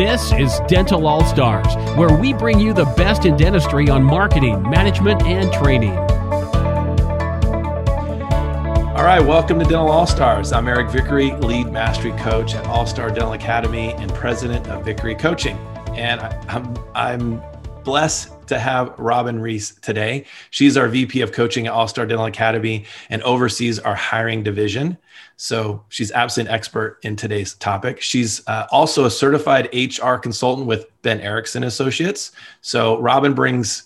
This is Dental All Stars, where we bring you the best in dentistry on marketing, management, and training. All right, welcome to Dental All Stars. I'm Eric Vickery, lead mastery coach at All Star Dental Academy and president of Vickery Coaching. And I'm, I'm blessed to have Robin Reese today. She's our VP of coaching at All Star Dental Academy and oversees our hiring division. So she's absolutely an expert in today's topic. She's uh, also a certified HR consultant with Bent Ericksen Associates. So Robin brings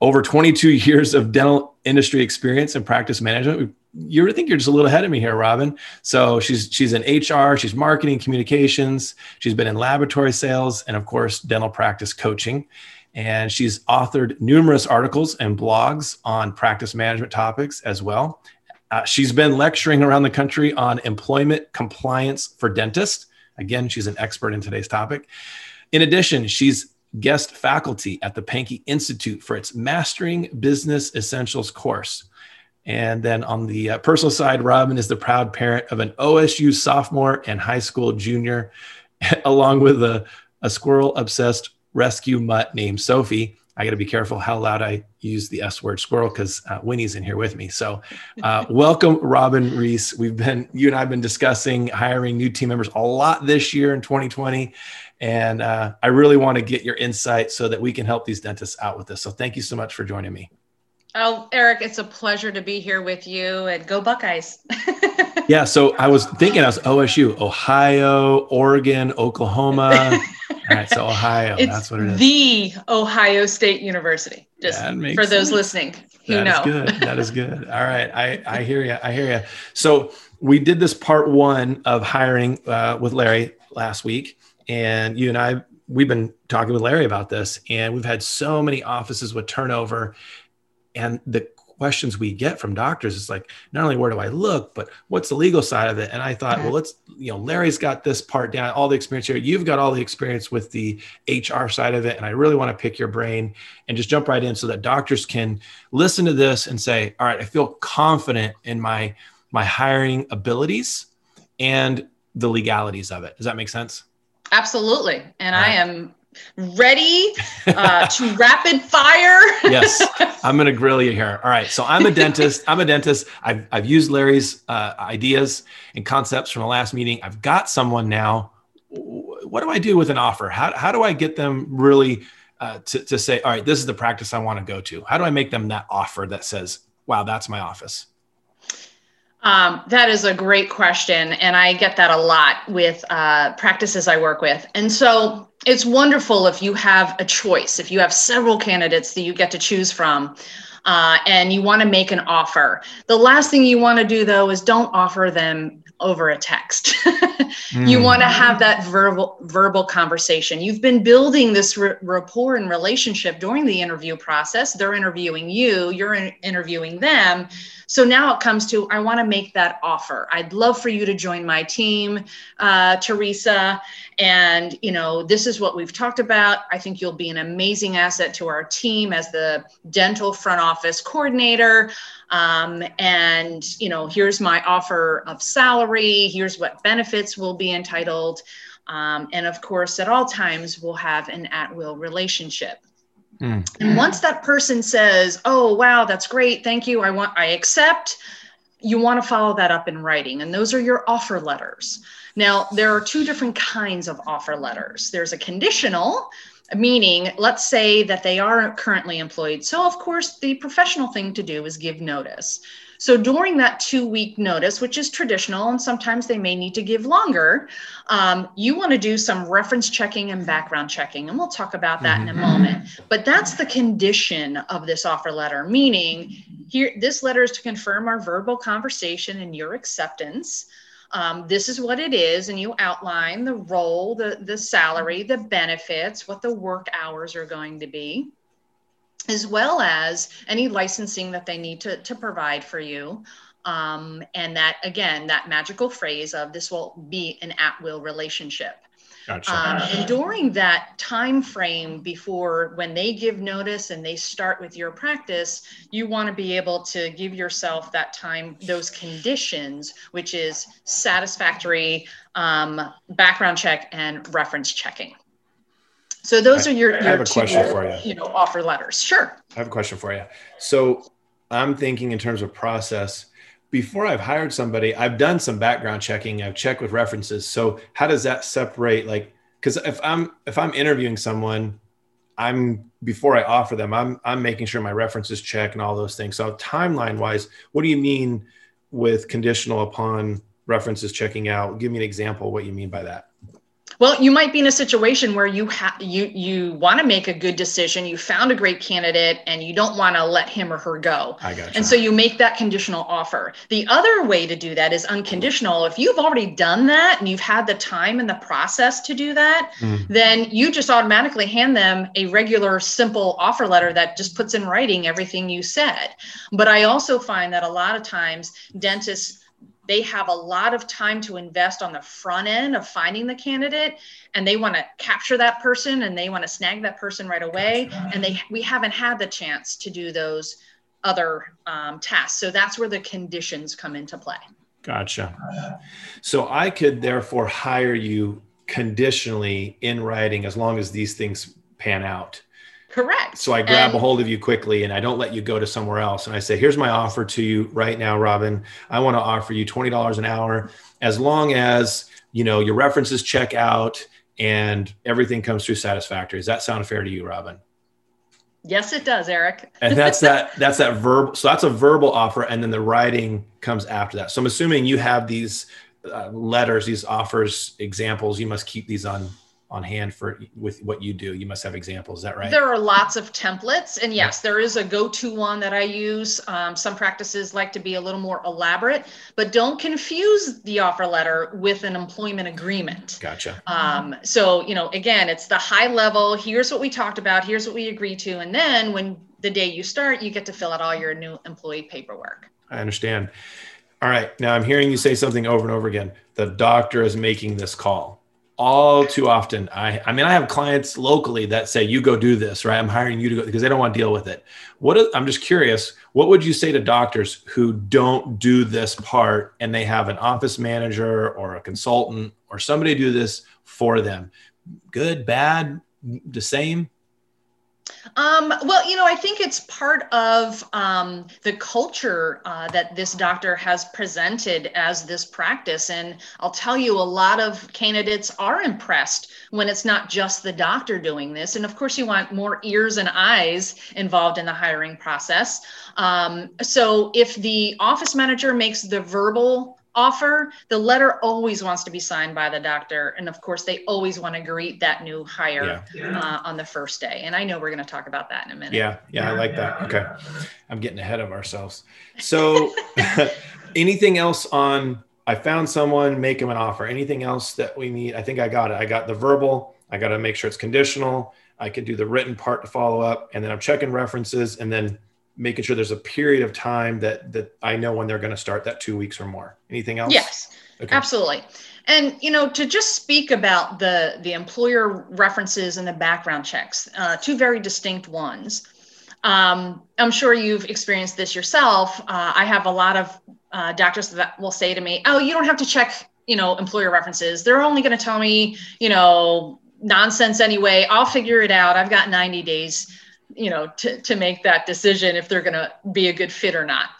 over 22 years of dental industry experience and practice management. You think you're just a little ahead of me here, Robin. So she's she's in HR, she's marketing, communications, she's been in laboratory sales, and of course, dental practice coaching. And she's authored numerous articles and blogs on practice management topics as well. Uh, she's been lecturing around the country on employment compliance for dentists. Again, she's an expert in today's topic. In addition, she's guest faculty at the Pankey Institute for its Mastering Business Essentials course. And then on the uh, personal side, Robin is the proud parent of an OSU sophomore and high school junior, along with a, a squirrel obsessed rescue mutt named Sophie. I got to be careful how loud I use the S word squirrel because uh, Winnie's in here with me. So, uh, welcome, Robin Reese. We've been, you and I have been discussing hiring new team members a lot this year in 2020. And uh, I really want to get your insight so that we can help these dentists out with this. So, thank you so much for joining me. Oh, Eric, it's a pleasure to be here with you and go Buckeyes. yeah. So, I was thinking I was OSU, Ohio, Oregon, Oklahoma. All right, so Ohio, it's that's what it is. The Ohio State University. Just for those sense. listening who that know. Is good. That is good. All right, I I hear you. I hear you. So we did this part one of hiring uh, with Larry last week, and you and I we've been talking with Larry about this, and we've had so many offices with turnover, and the questions we get from doctors is like not only where do i look but what's the legal side of it? And i thought well let's you know larry's got this part down all the experience here. You've got all the experience with the hr side of it. And i really want to pick your brain and just jump right in so that doctors can listen to this and say all right i feel confident in my my hiring abilities and the legalities of it. Does that make sense? Absolutely. And right. i am ready uh, to rapid fire. yes, I'm going to grill you here. All right. So I'm a dentist. I'm a dentist. I've, I've used Larry's uh, ideas and concepts from the last meeting. I've got someone now. What do I do with an offer? How, how do I get them really uh, to, to say, all right, this is the practice I want to go to? How do I make them that offer that says, wow, that's my office? Um, that is a great question. And I get that a lot with uh, practices I work with. And so it's wonderful if you have a choice, if you have several candidates that you get to choose from. Uh, and you want to make an offer. The last thing you want to do, though, is don't offer them over a text. mm. You want to have that verbal verbal conversation. You've been building this r- rapport and relationship during the interview process. They're interviewing you, you're in- interviewing them. So now it comes to I want to make that offer. I'd love for you to join my team, uh, Teresa. And you know, this is what we've talked about. I think you'll be an amazing asset to our team as the dental front office coordinator. Um, and you know here's my offer of salary here's what benefits will be entitled um, and of course at all times we'll have an at-will relationship mm. and once that person says oh wow that's great thank you i want i accept you want to follow that up in writing and those are your offer letters. Now there are two different kinds of offer letters. There's a conditional meaning let's say that they are currently employed so of course the professional thing to do is give notice so during that two week notice which is traditional and sometimes they may need to give longer um, you want to do some reference checking and background checking and we'll talk about that mm-hmm. in a mm-hmm. moment but that's the condition of this offer letter meaning here this letter is to confirm our verbal conversation and your acceptance um, this is what it is and you outline the role the the salary the benefits what the work hours are going to be as well as any licensing that they need to, to provide for you Um, and that, again, that magical phrase of this will be an at will relationship. Gotcha. Um, and during that time frame before when they give notice and they start with your practice, you want to be able to give yourself that time, those conditions, which is satisfactory um, background check and reference checking. So those I, are your, I have a two, question for you. You know, offer letters. Sure. I have a question for you. So I'm thinking in terms of process. Before I've hired somebody, I've done some background checking. I've checked with references. So how does that separate? Like, because if I'm if I'm interviewing someone, I'm before I offer them, I'm I'm making sure my references check and all those things. So timeline wise, what do you mean with conditional upon references checking out? Give me an example. What you mean by that? Well, you might be in a situation where you have you you want to make a good decision. You found a great candidate, and you don't want to let him or her go. I got And so you make that conditional offer. The other way to do that is unconditional. If you've already done that and you've had the time and the process to do that, mm. then you just automatically hand them a regular, simple offer letter that just puts in writing everything you said. But I also find that a lot of times dentists they have a lot of time to invest on the front end of finding the candidate and they want to capture that person and they want to snag that person right away and they we haven't had the chance to do those other um, tasks. So that's where the conditions come into play. Gotcha. So i could therefore hire you conditionally in writing as long as these things pan out Correct. So I grab and, a hold of you quickly and I don't let you go to somewhere else. And I say, here's my offer to you right now, Robin. I want to offer you $20 an hour as long as, you know, your references check out and everything comes through satisfactory. Does that sound fair to you, Robin? Yes, it does, Eric. and that's that that's that verb so that's a verbal offer and then the writing comes after that. So I'm assuming you have these uh, letters, these offers, examples, you must keep these on on hand for with what you do. You must have examples. Is that right? There are lots of templates and yes there is a go-to one that i use. Um, some practices like to be a little more elaborate but don't confuse the offer letter with an employment agreement. Gotcha. Um, so you know again it's the high level here's what we talked about here's what we agreed to and then when the day you start you get to fill out all your new employee paperwork. I understand. All right now i'm hearing you say something over and over again. The doctor is making this call all too often. I i mean i have clients locally that say you go do this right? I'm hiring you to go because they don't want to deal with it. What i'm just curious what would you say to doctors who don't do this part and they have an office manager or a consultant or somebody do this for them? Good bad the same um, well, you know, I think it's part of um, the culture uh, that this doctor has presented as this practice. And I'll tell you, a lot of candidates are impressed when it's not just the doctor doing this. And of course, you want more ears and eyes involved in the hiring process. Um, so if the office manager makes the verbal offer, the letter always wants to be signed by the doctor. And of course, they always want to greet that new hire yeah. uh, on the first day. And I know we're going to talk about that in a minute. Yeah. Yeah. I like that. Okay. I'm getting ahead of ourselves. So, anything else on? I found someone, make him an offer. Anything else that we need? I think I got it. I got the verbal. I got to make sure it's conditional. I can do the written part to follow up. And then I'm checking references. And then making sure there's a period of time that that I know when they're going to start that two weeks or more. Anything else? Yes, okay. absolutely. And you know, to just speak about the the employer references and the background checks, uh, two very distinct ones. Um, I'm sure you've experienced this yourself. Uh, I have a lot of uh, doctors that will say to me, "Oh, you don't have to check, you know, employer references. They're only going to tell me, you know, nonsense anyway. I'll figure it out. I've got 90 days." You know to, to make that decision if they're going to be a good fit or not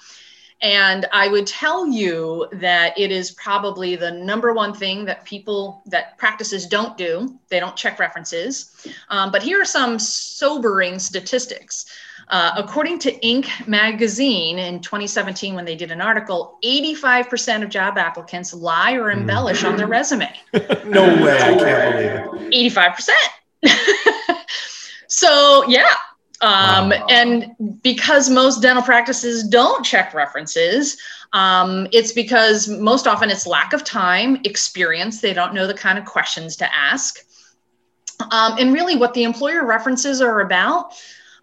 and i would tell you that it is probably the number one thing that people that practices don't do they don't check references um, but here are some sobering statistics uh, according to Inc. magazine in 2017, when they did an article, 85% of job applicants lie or embellish mm. on their resume. no way, I can't believe it. 85%. so, yeah, um, wow. And because most dental practices don't check references, um, it's because most often it's lack of time, experience. They don't know the kind of questions to ask. Um, and really, what the employer references are about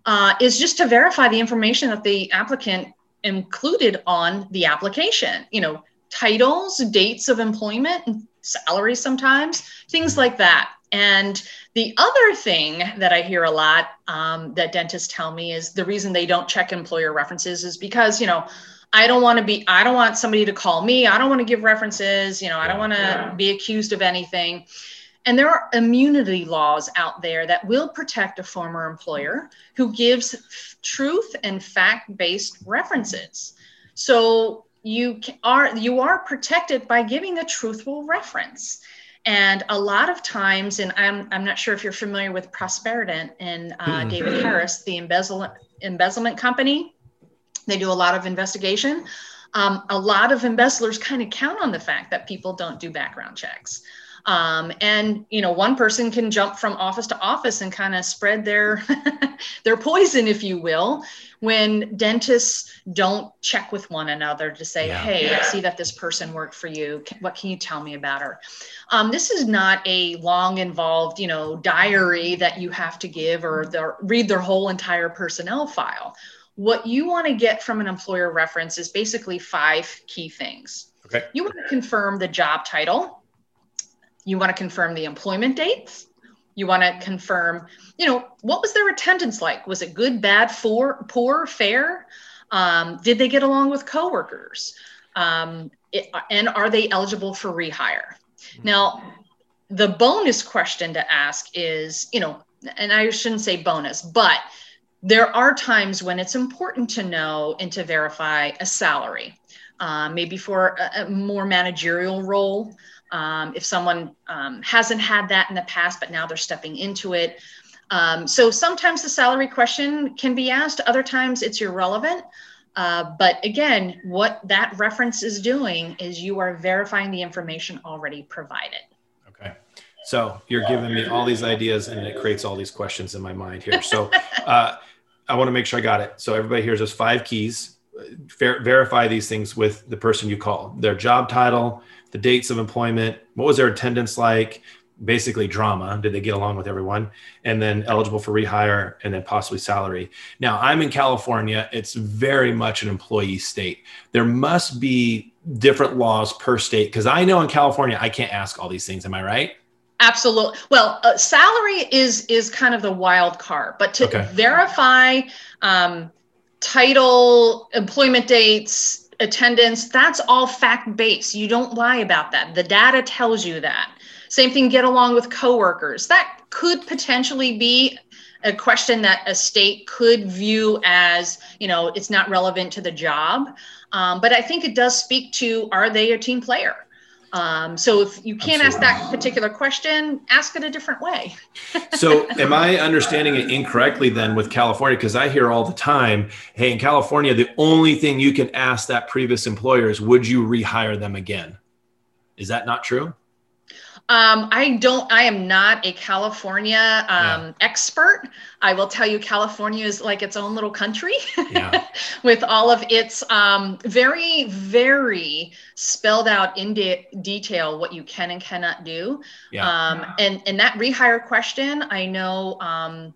uh, is just to verify the information that the applicant included on the application. You know, titles, dates of employment, salaries sometimes, things like that. And the other thing that I hear a lot um, that dentists tell me is the reason they don't check employer references is because, you know, I don't want to be, I don't want somebody to call me. I don't want to give references. You know, I don't want to be accused of anything. And there are immunity laws out there that will protect a former employer who gives f- truth and fact based references. So you are you are protected by giving a truthful reference. And a lot of times, and I'm, I'm not sure if you're familiar with Prosperident and uh, David Harris, the embezzlement, embezzlement company, they do a lot of investigation. Um, a lot of embezzlers kind of count on the fact that people don't do background checks. Um, and you know, one person can jump from office to office and kind of spread their their poison, if you will, when dentists don't check with one another to say, yeah. "Hey, I see that this person worked for you. What can you tell me about her?" Um, this is not a long, involved, you know, diary that you have to give or the, read their whole entire personnel file. What you want to get from an employer reference is basically five key things. Okay. You want to confirm the job title you want to confirm the employment dates. You want to confirm, you know, what was their attendance like? Was it good, bad, for, poor, fair? Um, did they get along with coworkers? Um, it, and are they eligible for rehire? Now, the bonus question to ask is, you know, and I shouldn't say bonus, but there are times when it's important to know and to verify a salary, uh, maybe for a, a more managerial role. Um, if someone um, hasn't had that in the past, but now they're stepping into it. Um, so sometimes the salary question can be asked, other times it's irrelevant. Uh, but again, what that reference is doing is you are verifying the information already provided. Okay. So you're giving me all these ideas and it creates all these questions in my mind here. So uh, I want to make sure I got it. So everybody hears us five keys. Ver- verify these things with the person you call their job title, the dates of employment, what was their attendance like, basically drama. Did they get along with everyone? And then eligible for rehire and then possibly salary. Now, I'm in California. It's very much an employee state. There must be different laws per state because I know in California, I can't ask all these things. Am I right? Absolutely. Well, uh, salary is is kind of the wild card, but to okay. verify um, title, employment dates, attendance, that's all fact based. You don't lie about that. The data tells you that. Same thing, get along with coworkers. That could potentially be a question that a state could view as, you know, it's not relevant to the job. Um, but I think it does speak to are they a team player? Um, so if you can't Absolutely. ask that particular question, ask it a different way. so am I understanding it incorrectly then with California? Because I hear all the time, hey, in California, the only thing you can ask that previous employer is, would you rehire them again? Is that not true? Um, I don't, I am not a California um, yeah. expert. I will tell you, California is like its own little country yeah. with all of its um, very, very spelled out in de- detail what you can and cannot do. Yeah. Um, and, and that rehire question, I know um,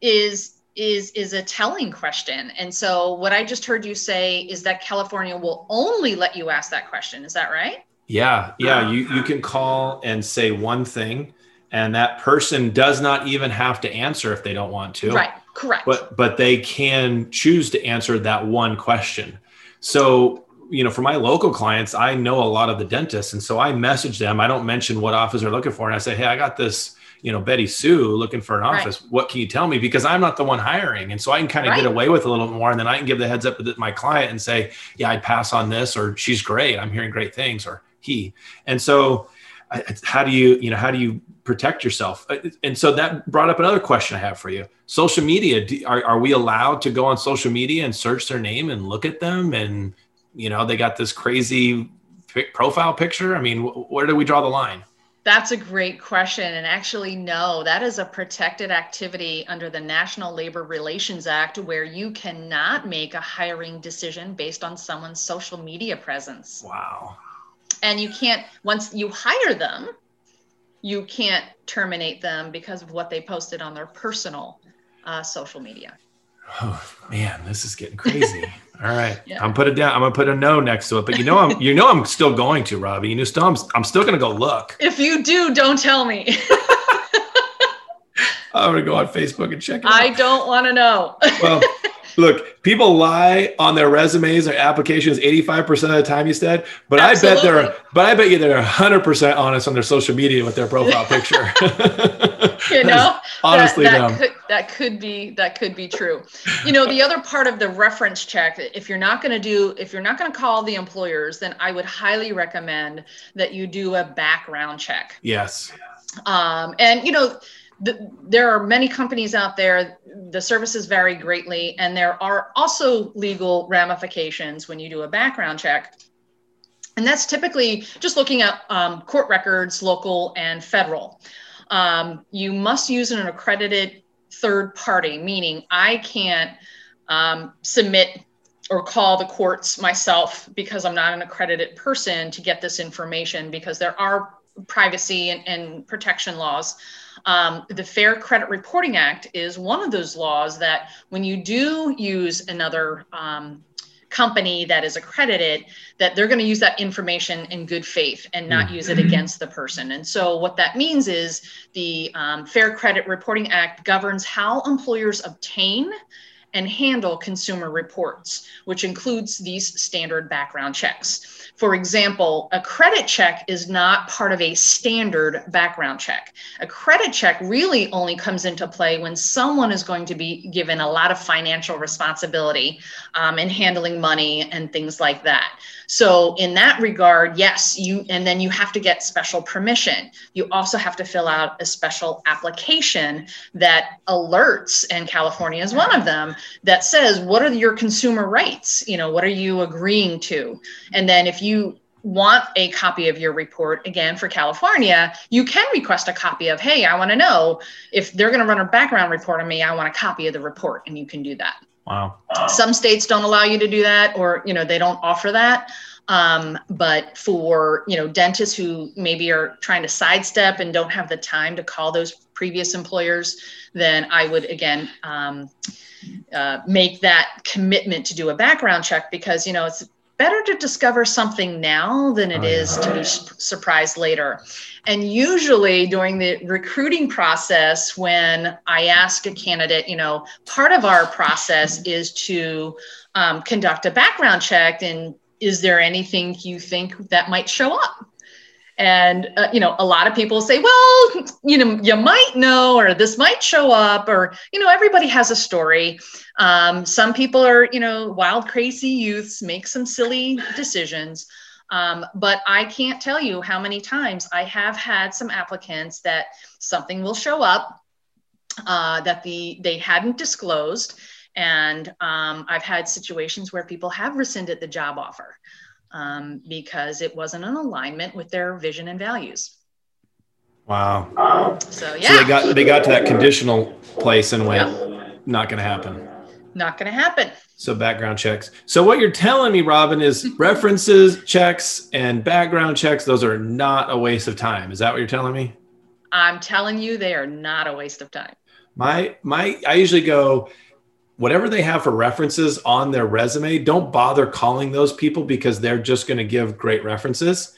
is is is a telling question and so what i just heard you say is that california will only let you ask that question is that right yeah, yeah. Uh-huh. You you can call and say one thing, and that person does not even have to answer if they don't want to. Right. Correct. But but they can choose to answer that one question. So you know, for my local clients, I know a lot of the dentists, and so I message them. I don't mention what office they're looking for, and I say, hey, I got this. You know, Betty Sue looking for an office. Right. What can you tell me? Because I'm not the one hiring. And so I can kind of right. get away with a little more. And then I can give the heads up to my client and say, yeah, I'd pass on this, or she's great. I'm hearing great things, or he. And so, how do you, you know, how do you protect yourself? Uh, and so that brought up another question I have for you. Social media, do, are, are we allowed to go on social media and search their name and look at them? And, you know, they got this crazy profile picture. I mean, where do we draw the line? That's a great question. And actually, no, that is a protected activity under the National Labor Relations Act where you cannot make a hiring decision based on someone's social media presence. Wow and you can't once you hire them you can't terminate them because of what they posted on their personal uh, social media Oh man, this is getting crazy. All right, yeah. I'm put it down. I'm gonna put a no next to it, but you know I'm you know I'm still going to Robbie. You know, still I'm, I'm still gonna go look. If you do, don't tell me. I'm gonna go on Facebook and check it. I out. don't want to know. well, look, people lie on their resumes or applications 85% of the time. You said, but Absolutely. I bet they're, but I bet you they're 100% honest on their social media with their profile picture. you know, honestly, that, that could, that could be that could be true. You know, the other part of the reference check, if you're not going to do, if you're not going to call the employers, then I would highly recommend that you do a background check. Yes. Um, and you know the, there are many companies out there the services vary greatly and there are also legal ramifications when you do a background check. And that's typically just looking at um, court records local and federal. Um, you must use an accredited third party meaning i can't um, submit or call the courts myself because i'm not an accredited person to get this information because there are privacy and, and protection laws um, the Fair Credit Reporting Act is one of those laws that when you do use another um, company that is accredited that they're going to use that information in good faith and not use it mm-hmm. against the person and so what that means is the um, fair credit reporting act governs how employers obtain and handle consumer reports which includes these standard background checks for example, a credit check is not part of a standard background check. A credit check really only comes into play when someone is going to be given a lot of financial responsibility um, in handling money and things like that. So, in that regard, yes, you, and then you have to get special permission. You also have to fill out a special application that alerts, and California is one of them, that says, what are your consumer rights? You know, what are you agreeing to? And then if you want a copy of your report again for California, you can request a copy of, hey, I want to know if they're going to run a background report on me, I want a copy of the report, and you can do that. Wow. Some states don't allow you to do that, or you know they don't offer that. Um, but for you know dentists who maybe are trying to sidestep and don't have the time to call those previous employers, then I would again um, uh, make that commitment to do a background check because you know it's better to discover something now than it oh, is to be surprised later. And usually during the recruiting process, when I ask a candidate, you know, part of our process is to um, conduct a background check and is there anything you think that might show up? And uh, you know a lot of people say well you know you might know or this might show up or you know everybody has a story. Um, some people are you know wild crazy youths make some silly decisions. Um, but i can't tell you how many times i have had some applicants that something will show up uh, that the they hadn't disclosed. And um, i've had situations where people have rescinded the job offer um, because it wasn't in alignment with their vision and values. Wow. So yeah. So they got they got to that conditional place and went, yeah. not going to happen. Not going to happen. So background checks. So what you're telling me, Robin, is references checks and background checks. Those are not a waste of time. Is that what you're telling me? I'm telling you, they are not a waste of time. My my, I usually go whatever they have for references on their resume, don't bother calling those people because they're just going to give great references.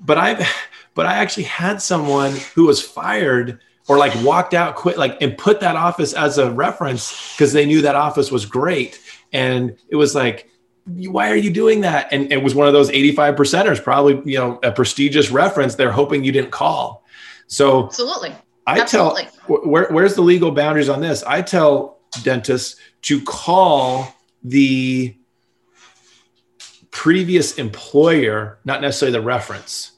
But I've, but I actually had someone who was fired or like walked out, quit, like, and put that office as a reference because they knew that office was great. And it was like, why are you doing that? And it was one of those 85 percenters, probably, you know, a prestigious reference. They're hoping you didn't call. So absolutely. I Absolutely. tell where, where's the legal boundaries on this? I tell dentists to call the previous employer, not necessarily the reference.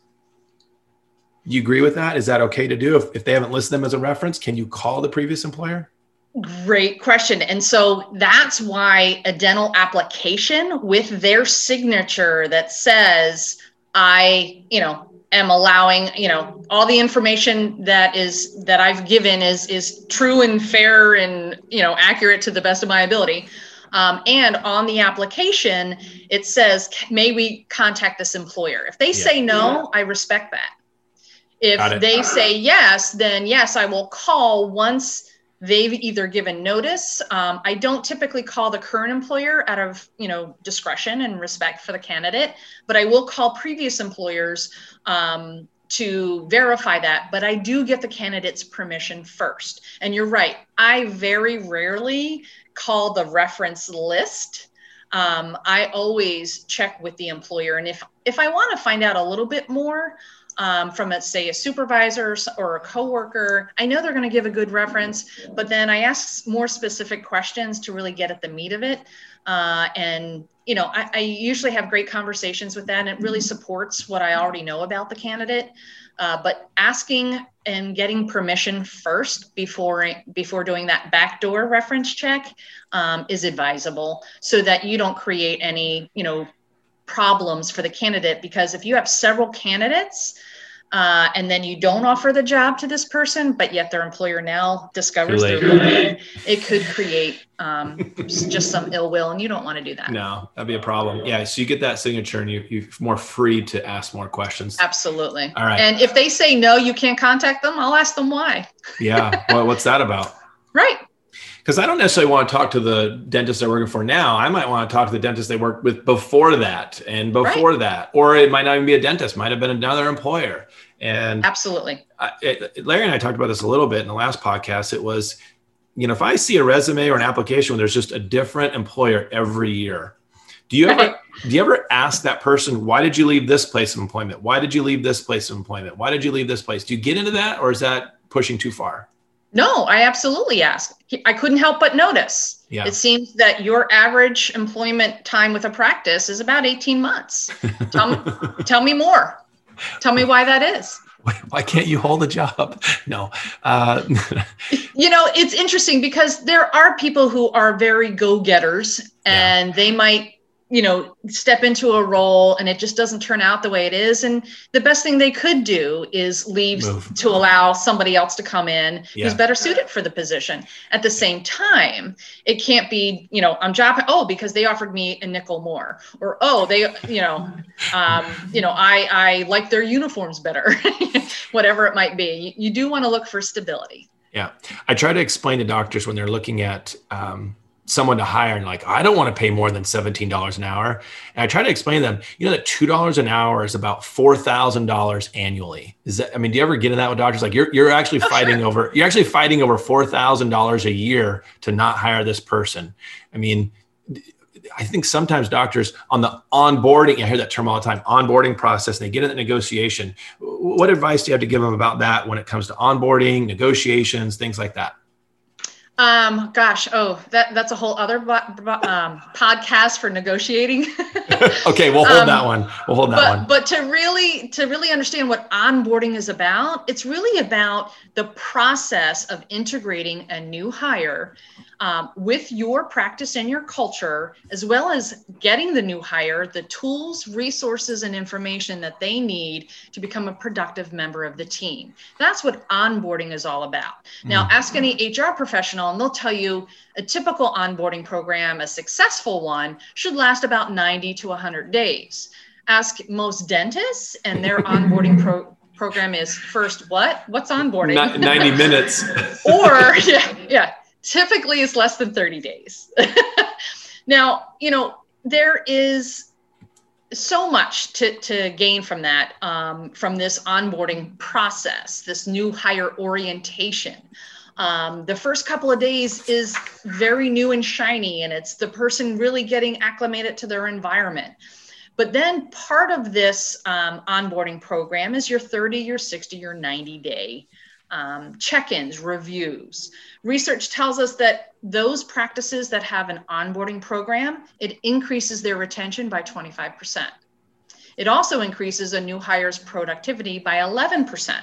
You agree with that? Is that okay to do? If, if they haven't listed them as a reference, can you call the previous employer? Great question. And so that's why a dental application with their signature that says, I, you know, am allowing you know all the information that is that i've given is is true and fair and you know accurate to the best of my ability. Um, and on the application it says may we contact this employer? If they yeah. say no i respect that. If they say yes then yes i will call once they've either given notice. Um, i don't typically call the current employer out of you know discretion and respect for the candidate but i will call previous employers um, to verify that but i do get the candidate's permission first. And you're right i very rarely call the reference list. Um, i always check with the employer and if if i want to find out a little bit more um, from a, say a supervisor or a coworker i know they're going to give a good reference but then i ask more specific questions to really get at the meat of it. Uh, and you know I, I, usually have great conversations with that and it really supports what i already know about the candidate. Uh, but asking and getting permission first before before doing that backdoor reference check um, is advisable so that you don't create any you know problems for the candidate. Because if you have several candidates uh, and then you don't offer the job to this person, but yet their employer now discovers they're looking, it could create um, just some ill will, and you don't want to do that. No, that'd be a problem. Yeah, so you get that signature, and you you're more free to ask more questions. Absolutely. All right. And if they say no, you can't contact them. I'll ask them why. yeah. Well, what's that about? Right because I don't necessarily want to talk to the dentist they're working for now. I might want to talk to the dentist they worked with before that and before right. that, or it might not even be a dentist, might have been another employer. And absolutely, I, it, Larry and I talked about this a little bit in the last podcast. It was, you know, if I see a resume or an application where there's just a different employer every year, do you ever do you ever ask that person why did you leave this place of employment? Why did you leave this place of employment? Why did you leave this place? Do you get into that, or is that pushing too far? No, I absolutely ask. I couldn't help but notice. Yeah. It seems that your average employment time with a practice is about 18 months. tell, me, tell me more. Tell me why that is. Why can't you hold a job? No. Uh, you know, it's interesting because there are people who are very go getters and yeah. they might you know step into a role and it just doesn't turn out the way it is. And the best thing they could do is leave Move. to allow somebody else to come in yeah. who's better suited for the position. At the same time it can't be you know i'm job oh because they offered me a nickel more. Or oh they you know um, you know i i like their uniforms better whatever it might be. You, you do want to look for stability. Yeah. I try to explain to doctors when they're looking at um, someone to hire and like i don't want to pay more than $17 an hour and i try to explain to them you know that $2 an hour is about $4000 annually is that i mean do you ever get in that with doctors like you're, you're actually oh, fighting sure. over you're actually fighting over $4000 a year to not hire this person i mean I think sometimes doctors on the onboarding, I hear that term all the time, onboarding process, and they get in the negotiation. What advice do you have to give them about that when it comes to onboarding, negotiations, things like that? Um, gosh, oh, that that's a whole other um, podcast for negotiating. okay, we'll hold um, that one. We'll hold that but, one. But to really to really understand what onboarding is about, it's really about the process of integrating a new hire um, with your practice and your culture, as well as getting the new hire the tools, resources, and information that they need to become a productive member of the team. That's what onboarding is all about. Now, mm. ask any HR professional, and they'll tell you a typical onboarding program, a successful one, should last about 90 to 100 days. Ask most dentists, and their onboarding pro- program is first what? What's onboarding? 90 minutes. or, yeah, yeah typically is less than 30 days. now, you know, there is so much to, to gain from that, um, from this onboarding process, this new hire orientation. Um, the first couple of days is very new and shiny, and it's the person really getting acclimated to their environment. But then part of this um, onboarding program is your 30, your 60, your 90 day um, check ins, reviews. Research tells us that those practices that have an onboarding program, it increases their retention by 25%. It also increases a new hire's productivity by 11%.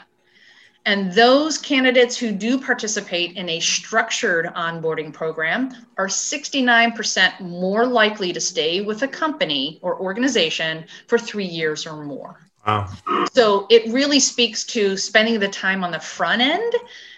And those candidates who do participate in a structured onboarding program are 69% more likely to stay with a company or organization for three years or more. Wow. So it really speaks to spending the time on the front end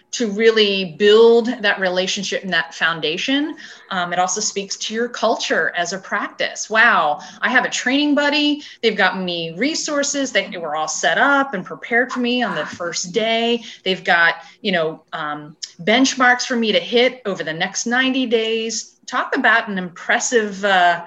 to really build that relationship and that foundation. Um, it also speaks to your culture as a practice. Wow, I have a training buddy. They've got me resources. They were all set up and prepared for me on the first day. They've got, you know, um, benchmarks for me to hit over the next 90 days. Talk about an impressive uh,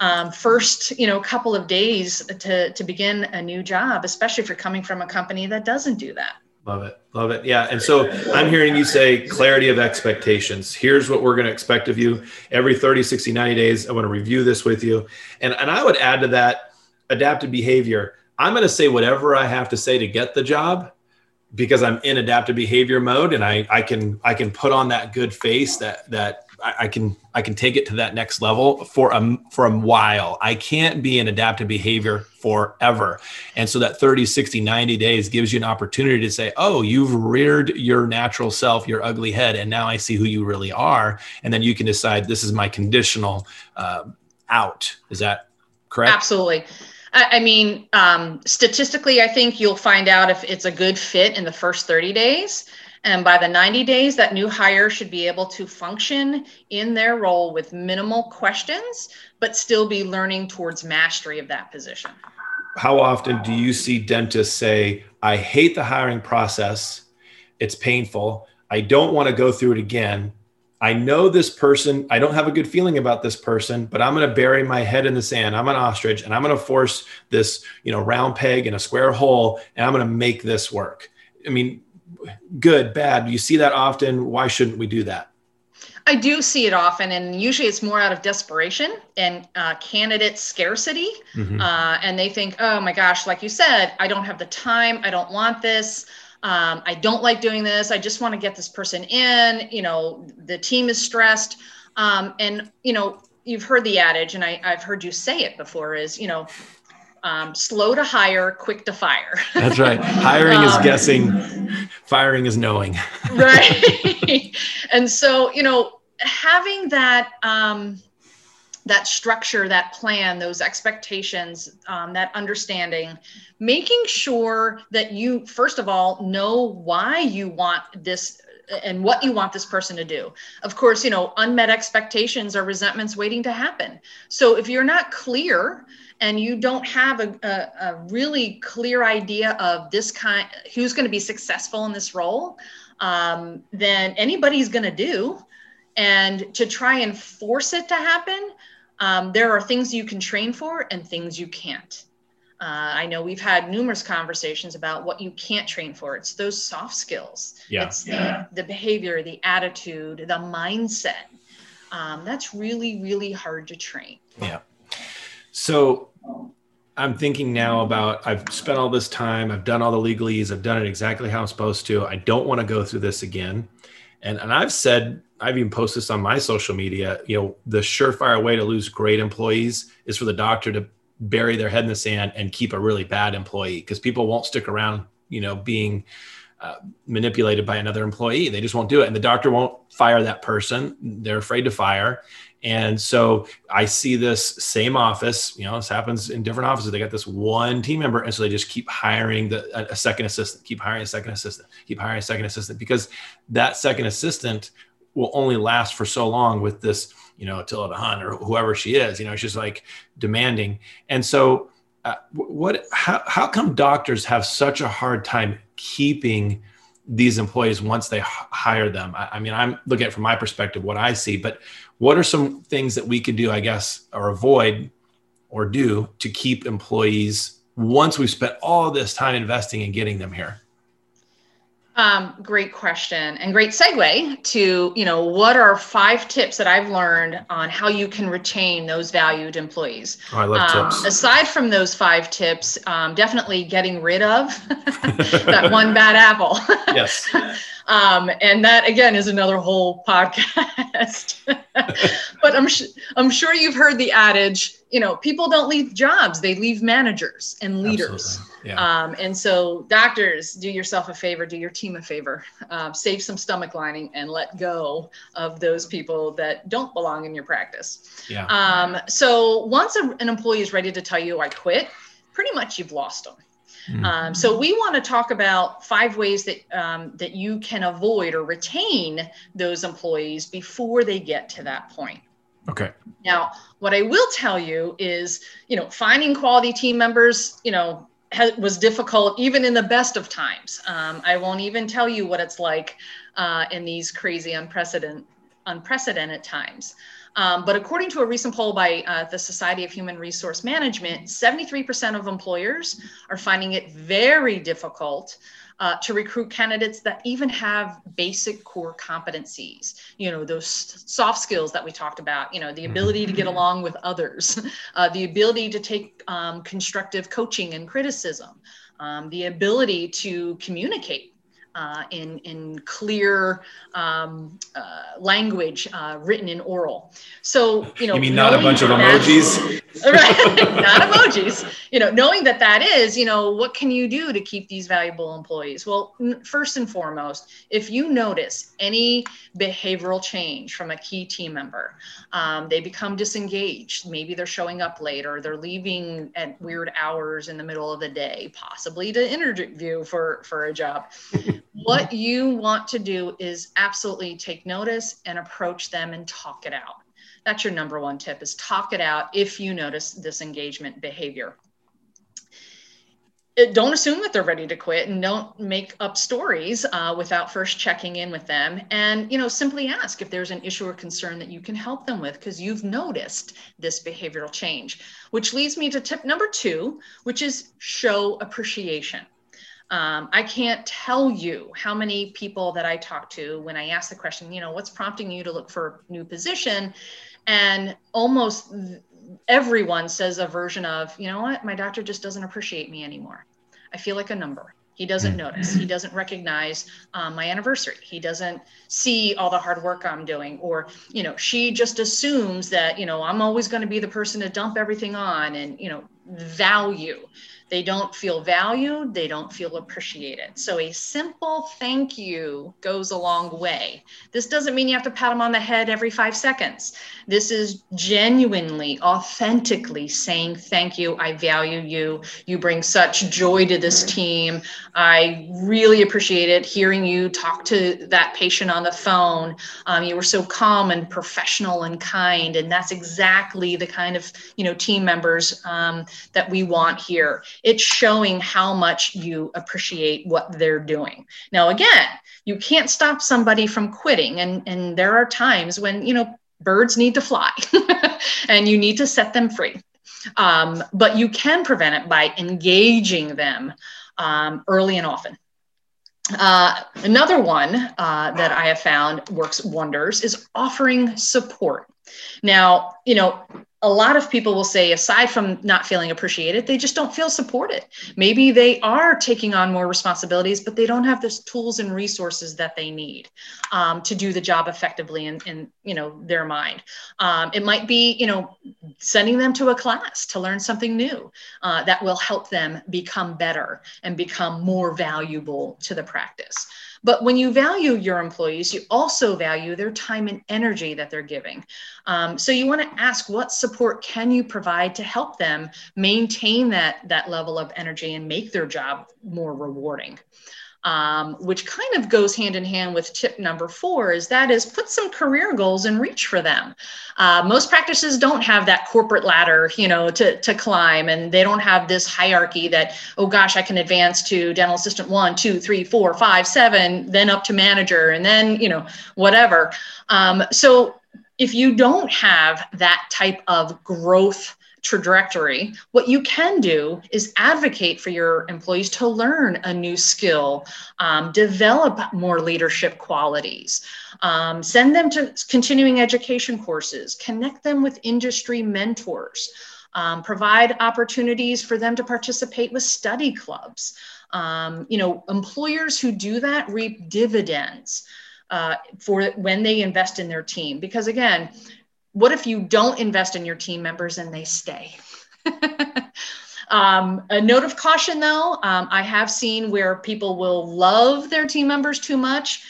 um, first, you know, couple of days to, to begin a new job, especially if you're coming from a company that doesn't do that. Love it. Love it. Yeah. And so I'm hearing you say clarity of expectations. Here's what we're going to expect of you every 30, 60, 90 days. I want to review this with you. And, and I would add to that adaptive behavior. I'm going to say whatever I have to say to get the job because I'm in adaptive behavior mode and I, I can, I can put on that good face that, that I, can I can take it to that next level for a for a while. I can't be in adaptive behavior forever. And so that 30, 60, 90 days gives you an opportunity to say, "Oh, you've reared your natural self, your ugly head, and now I see who you really are." And then you can decide this is my conditional uh, out. Is that correct? Absolutely. I mean, um, statistically, I think you'll find out if it's a good fit in the first 30 days. And by the 90 days, that new hire should be able to function in their role with minimal questions, but still be learning towards mastery of that position. How often do you see dentists say, I hate the hiring process? It's painful. I don't want to go through it again. I know this person, I don't have a good feeling about this person, but I'm going to bury my head in the sand. I'm an ostrich and I'm going to force this, you know, round peg in a square hole and I'm going to make this work. I mean, good, bad. You see that often. Why shouldn't we do that? I do see it often, and usually it's more out of desperation and uh, candidate scarcity. Mm-hmm. Uh, and they think, oh my gosh, like you said, I don't have the time. I don't want this. Um, I don't like doing this. I just want to get this person in. You know, the team is stressed. Um, and, you know, you've heard the adage, and I, I've heard you say it before is, you know, um, slow to hire, quick to fire. That's right. Hiring is um, guessing, firing is knowing. right. and so, you know, having that um, that structure, that plan, those expectations, um, that understanding, making sure that you first of all know why you want this and what you want this person to do. Of course, you know, unmet expectations are resentments waiting to happen. So if you're not clear and you don't have a, a, a really clear idea of this kind, who's going to be successful in this role, um, then anybody's going to do. And to try and force it to happen, um, there are things you can train for and things you can't. Uh, I know we've had numerous conversations about what you can't train for. It's those soft skills. Yeah. It's yeah. The, the behavior, the attitude, the mindset. Um, that's really, really hard to train. Yeah. So I'm thinking now about I've spent all this time, I've done all the legalese, I've done it exactly how I'm supposed to. I don't want to go through this again. And and I've said, I've even posted this on my social media, you know, the surefire way to lose great employees is for the doctor to bury their head in the sand and keep a really bad employee because people won't stick around, you know, being uh, manipulated by another employee. They just won't do it. And the doctor won't fire that person. They're afraid to fire. And so I see this same office, you know, this happens in different offices. They got this one team member. And so they just keep hiring the, a, second assistant, keep hiring a second assistant, keep hiring a second assistant, because that second assistant will only last for so long with this, you know, Attila Hun or whoever she is, you know, she's like demanding. And so uh, what, how, how come doctors have such a hard time keeping these employees once they hire them? I, I mean, I'm looking at from my perspective, what I see, but what are some things that we can do, I guess, or avoid or do to keep employees once we've spent all this time investing in getting them here? Um, great question and great segue to you know what are five tips that I've learned on how you can retain those valued employees. Oh, I love um, tips. Aside from those five tips, um, definitely getting rid of that one bad apple. yes. Um, and that again is another whole podcast. but I'm sh- I'm sure you've heard the adage, you know, people don't leave jobs; they leave managers and leaders. Yeah. Um, and so, doctors, do yourself a favor, do your team a favor, um, save some stomach lining, and let go of those people that don't belong in your practice. Yeah. Um, so once a, an employee is ready to tell you, "I quit," pretty much you've lost them. Mm-hmm. Um, so we want to talk about five ways that um, that you can avoid or retain those employees before they get to that point. Okay. Now, what I will tell you is, you know, finding quality team members, you know, was difficult even in the best of times. Um, I won't even tell you what it's like uh, in these crazy unprecedented unprecedented times. Um, but according to a recent poll by uh, the Society of Human Resource Management, 73% of employers are finding it very difficult uh, to recruit candidates that even have basic core competencies you know those soft skills that we talked about you know the ability to get mm-hmm. along with others uh, the ability to take um, constructive coaching and criticism um, the ability to communicate uh, in, in clear um, uh, language uh, written in oral. So, you know, you mean not a bunch of emojis? right, not emojis. You know, knowing that that is, you know, what can you do to keep these valuable employees? Well, first and foremost, if you notice any behavioral change from a key team member, um, they become disengaged. Maybe they're showing up late or they're leaving at weird hours in the middle of the day, possibly to interview for for a job what you want to do is absolutely take notice and approach them and talk it out. That's your number one tip is talk it out if you notice this engagement behavior. Uh, don't assume that they're ready to quit and don't make up stories uh, without first checking in with them. And you know simply ask if there's an issue or concern that you can help them with because you've noticed this behavioral change. Which leads me to tip number two which is show appreciation um, I can't tell you how many people that I talk to when I ask the question, you know, what's prompting you to look for a new position? And almost everyone says a version of, you know what, my doctor just doesn't appreciate me anymore. I feel like a number. He doesn't hmm. notice. He doesn't recognize um, my anniversary. He doesn't see all the hard work I'm doing. Or, you know, she just assumes that, you know, I'm always going to be the person to dump everything on and, you know, value. They don't feel valued, they don't feel appreciated. So a simple thank you goes a long way. This doesn't mean you have to pat them on the head every five seconds. This is genuinely, authentically saying thank you. I value you. You bring such joy to this team. I really appreciate it hearing you talk to that patient on the phone. Um, you were so calm and professional and kind, and that's exactly the kind of you know team members um, that we want here it's showing how much you appreciate what they're doing. Now, again, you can't stop somebody from quitting. And, and there are times when, you know, birds need to fly and you need to set them free. Um, but you can prevent it by engaging them um, early and often. Uh, another one uh, that I have found works wonders is offering support. Now, you know, a lot of people will say, aside from not feeling appreciated, they just don't feel supported. Maybe they are taking on more responsibilities, but they don't have the tools and resources that they need um, to do the job effectively in, in you know their mind. Um, it might be you know sending them to a class to learn something new uh, that will help them become better and become more valuable to the practice. But when you value your employees, you also value their time and energy that they're giving. Um, so you want to ask what support can you provide to help them maintain that, that level of energy and make their job more rewarding um, which kind of goes hand in hand with tip number four is that is put some career goals and reach for them. Uh, most practices don't have that corporate ladder you know to, to climb and they don't have this hierarchy that oh gosh i can advance to dental assistant one two three four five seven then up to manager and then you know whatever. Um, so if you don't have that type of growth trajectory, what you can do is advocate for your employees to learn a new skill, um, develop more leadership qualities, um, send them to continuing education courses, connect them with industry mentors, um, provide opportunities for them to participate with study clubs. Um, you know, employers who do that reap dividends. Uh, for when they invest in their team because again what if you don't invest in your team members and they stay? um, a note of caution though, um, I have seen where people will love their team members too much,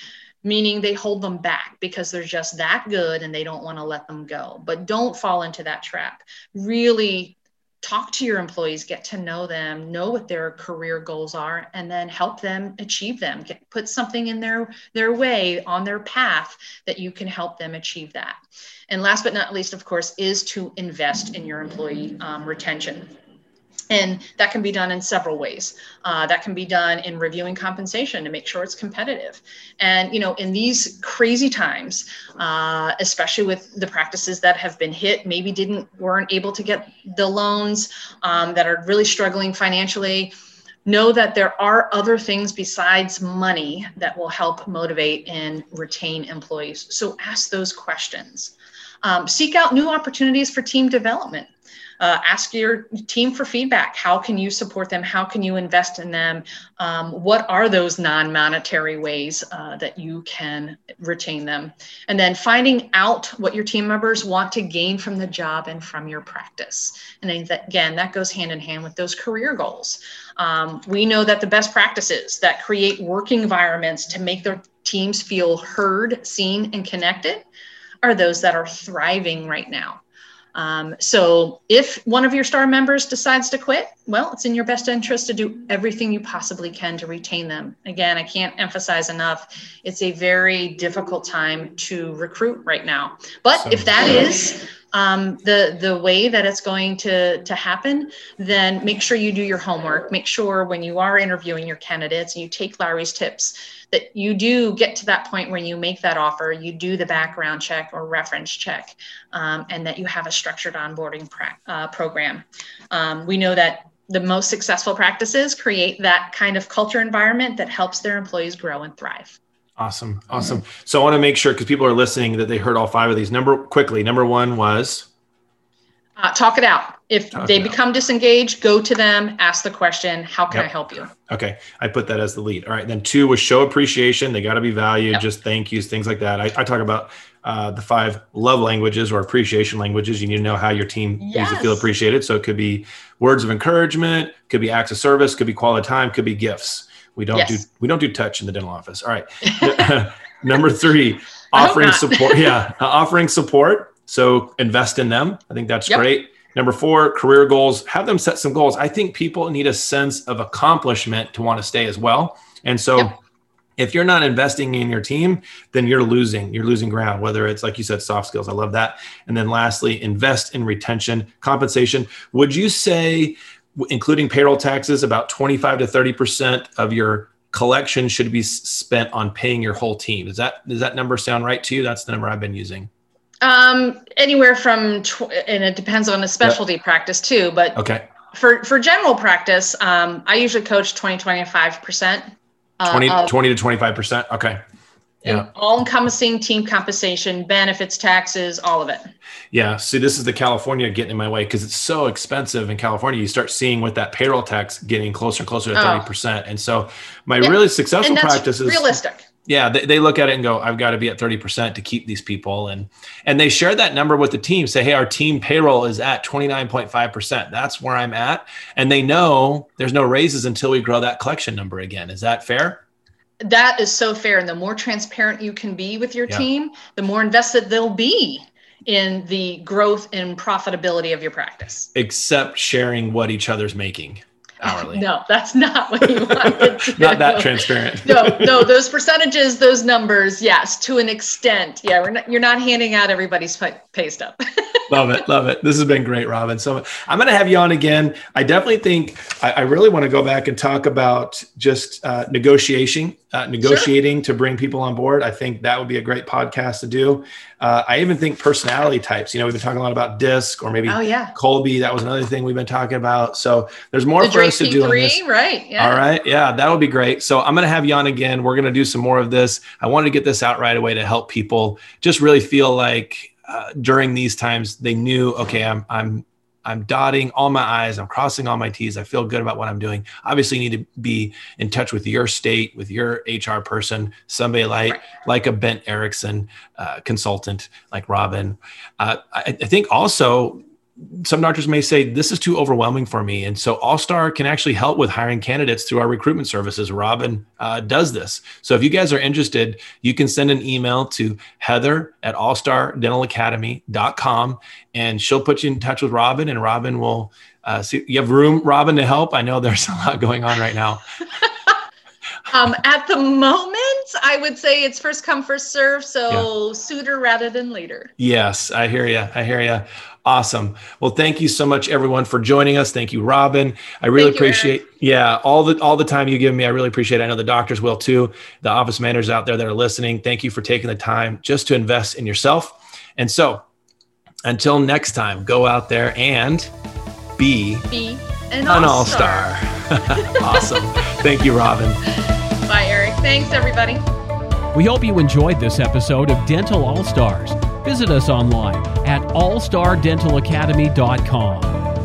meaning they hold them back because they're just that good and they don't want to let them go. But don't fall into that trap. Really talk to your employees get to know them know what their career goals are and then help them achieve them. Get, put something in their their way on their path that you can help them achieve that. And last but not least of course is to invest in your employee um, retention and that can be done in several ways. Uh, that can be done in reviewing compensation to make sure it's competitive. And you know, in these crazy times, uh, especially with the practices that have been hit, maybe didn't weren't able to get the loans um, that are really struggling financially. Know that there are other things besides money that will help motivate and retain employees. So ask those questions. Um, seek out new opportunities for team development uh, ask your team for feedback. How can you support them? How can you invest in them? Um, what are those non monetary ways uh, that you can retain them? And then finding out what your team members want to gain from the job and from your practice. And again, that goes hand in hand with those career goals. Um, we know that the best practices that create working environments to make their teams feel heard, seen, and connected are those that are thriving right now. Um, so if one of your star members decides to quit, well, it's in your best interest to do everything you possibly can to retain them. Again, I can't emphasize enough, it's a very difficult time to recruit right now. But so, if that is um, the the way that it's going to to happen, then make sure you do your homework. Make sure when you are interviewing your candidates, and you take Larry's tips, that you do get to that point where you make that offer, you do the background check or reference check, um, and that you have a structured onboarding uh, program. Um, we know that the most successful practices create that kind of culture environment that helps their employees grow and thrive. Awesome. Awesome. So I want to make sure because people are listening that they heard all five of these. Number quickly, number one was uh, talk it out. If talk they become out. disengaged, go to them, ask the question, how can yep. I help you? Okay. I put that as the lead. All right. Then two was show appreciation. They got to be valued, yep. just thank yous, things like that. I, I talk about uh, the five love languages or appreciation languages. You need to know how your team yes. needs to feel appreciated. So it could be words of encouragement, could be acts of service, could be quality time, could be gifts. We don't yes. do we don't do touch in the dental office. All right. Number three, offering support. Yeah, uh, offering support. So invest in them. I think that's yep. great. Number four, career goals. Have them set some goals. I think people need a sense of accomplishment to want to stay as well. And so. Yep if you're not investing in your team, then you're losing. You're losing ground, whether it's like you said, soft skills. I love that. And then lastly, invest in retention, compensation. Would you say including payroll taxes, about 25 to 30% of your collection should be spent on paying your whole team. Does that does that number sound right to you? That's the number I've been using. Um, anywhere from tw- and it depends on the specialty yep. practice too, but okay. For for general practice, um, I usually coach 20 25 percent. Uh, 20, 20 to 25 percent. Okay yeah. all encompassing team compensation, benefits, taxes, all of it. Yeah. See, this is the California getting in my way because it's so expensive in California. You start seeing with that payroll tax getting closer and closer to 30%. And so my yeah. really successful practice is realistic. Yeah, they, they look at it and go, I've got to be at 30% to keep these people. And and they share that number with the team, say, hey, our team payroll is at 29.5%. That's where I'm at. And they know there's no raises until we grow that collection number again. Is that fair? That is so fair. And the more transparent you can be with your yeah. team, the more invested they'll be in the growth and profitability of your practice. Except sharing what each other's making hourly. No, that's not what you want. not that transparent. no, no, those percentages, those numbers, yes, to an extent. Yeah, we're not, you're not handing out everybody's pay, stub. love it, love it. This has been great, Robin. So I'm going to have you on again. I definitely think I, I really want to go back and talk about just uh, negotiating, uh, negotiating sure. to bring people on board. I think that would be a great podcast to do. Uh, I even think personality types. You know, we've been talking a lot about DISC or maybe oh, yeah. Kolbe. That was another thing we've been talking about. So there's more the for us to do on this. Right. Yeah. All right. Yeah, that would be great. So I'm going to have you on again. We're going to do some more of this. I wanted to get this out right away to help people just really feel like uh, during these times they knew, okay, I'm I'm I'm dotting all my I's, I'm crossing all my T's. I feel good about what I'm doing. Obviously, you need to be in touch with your state, with your HR person, somebody like right. like a Bent Ericksen uh, consultant, like Robin. Uh, I, I, think also some doctors may say this is too overwhelming for me and so allstar can actually help with hiring candidates through our recruitment services robin uh, does this so if you guys are interested you can send an email to heather at allstardentalacademy.com and she'll put you in touch with robin and robin will Uh, so you have room, Robin, to help. I know there's a lot going on right now. um, at the moment, I would say it's first come, first serve. So yeah. sooner rather than later. Yes, I hear you. I hear you. Awesome. Well, thank you so much, everyone, for joining us. Thank you, Robin. I really appreciate, yeah, all the all the time you give me. I really appreciate. it. I know the doctors will too. The office managers out there that are listening. Thank you for taking the time just to invest in yourself. And so, until next time, go out there and be, be an, an all star. awesome. Thank you, Robin. Bye, Eric. Thanks, everybody. We hope you enjoyed this episode of Dental All Stars. Visit us online at allstardentalacademy.com.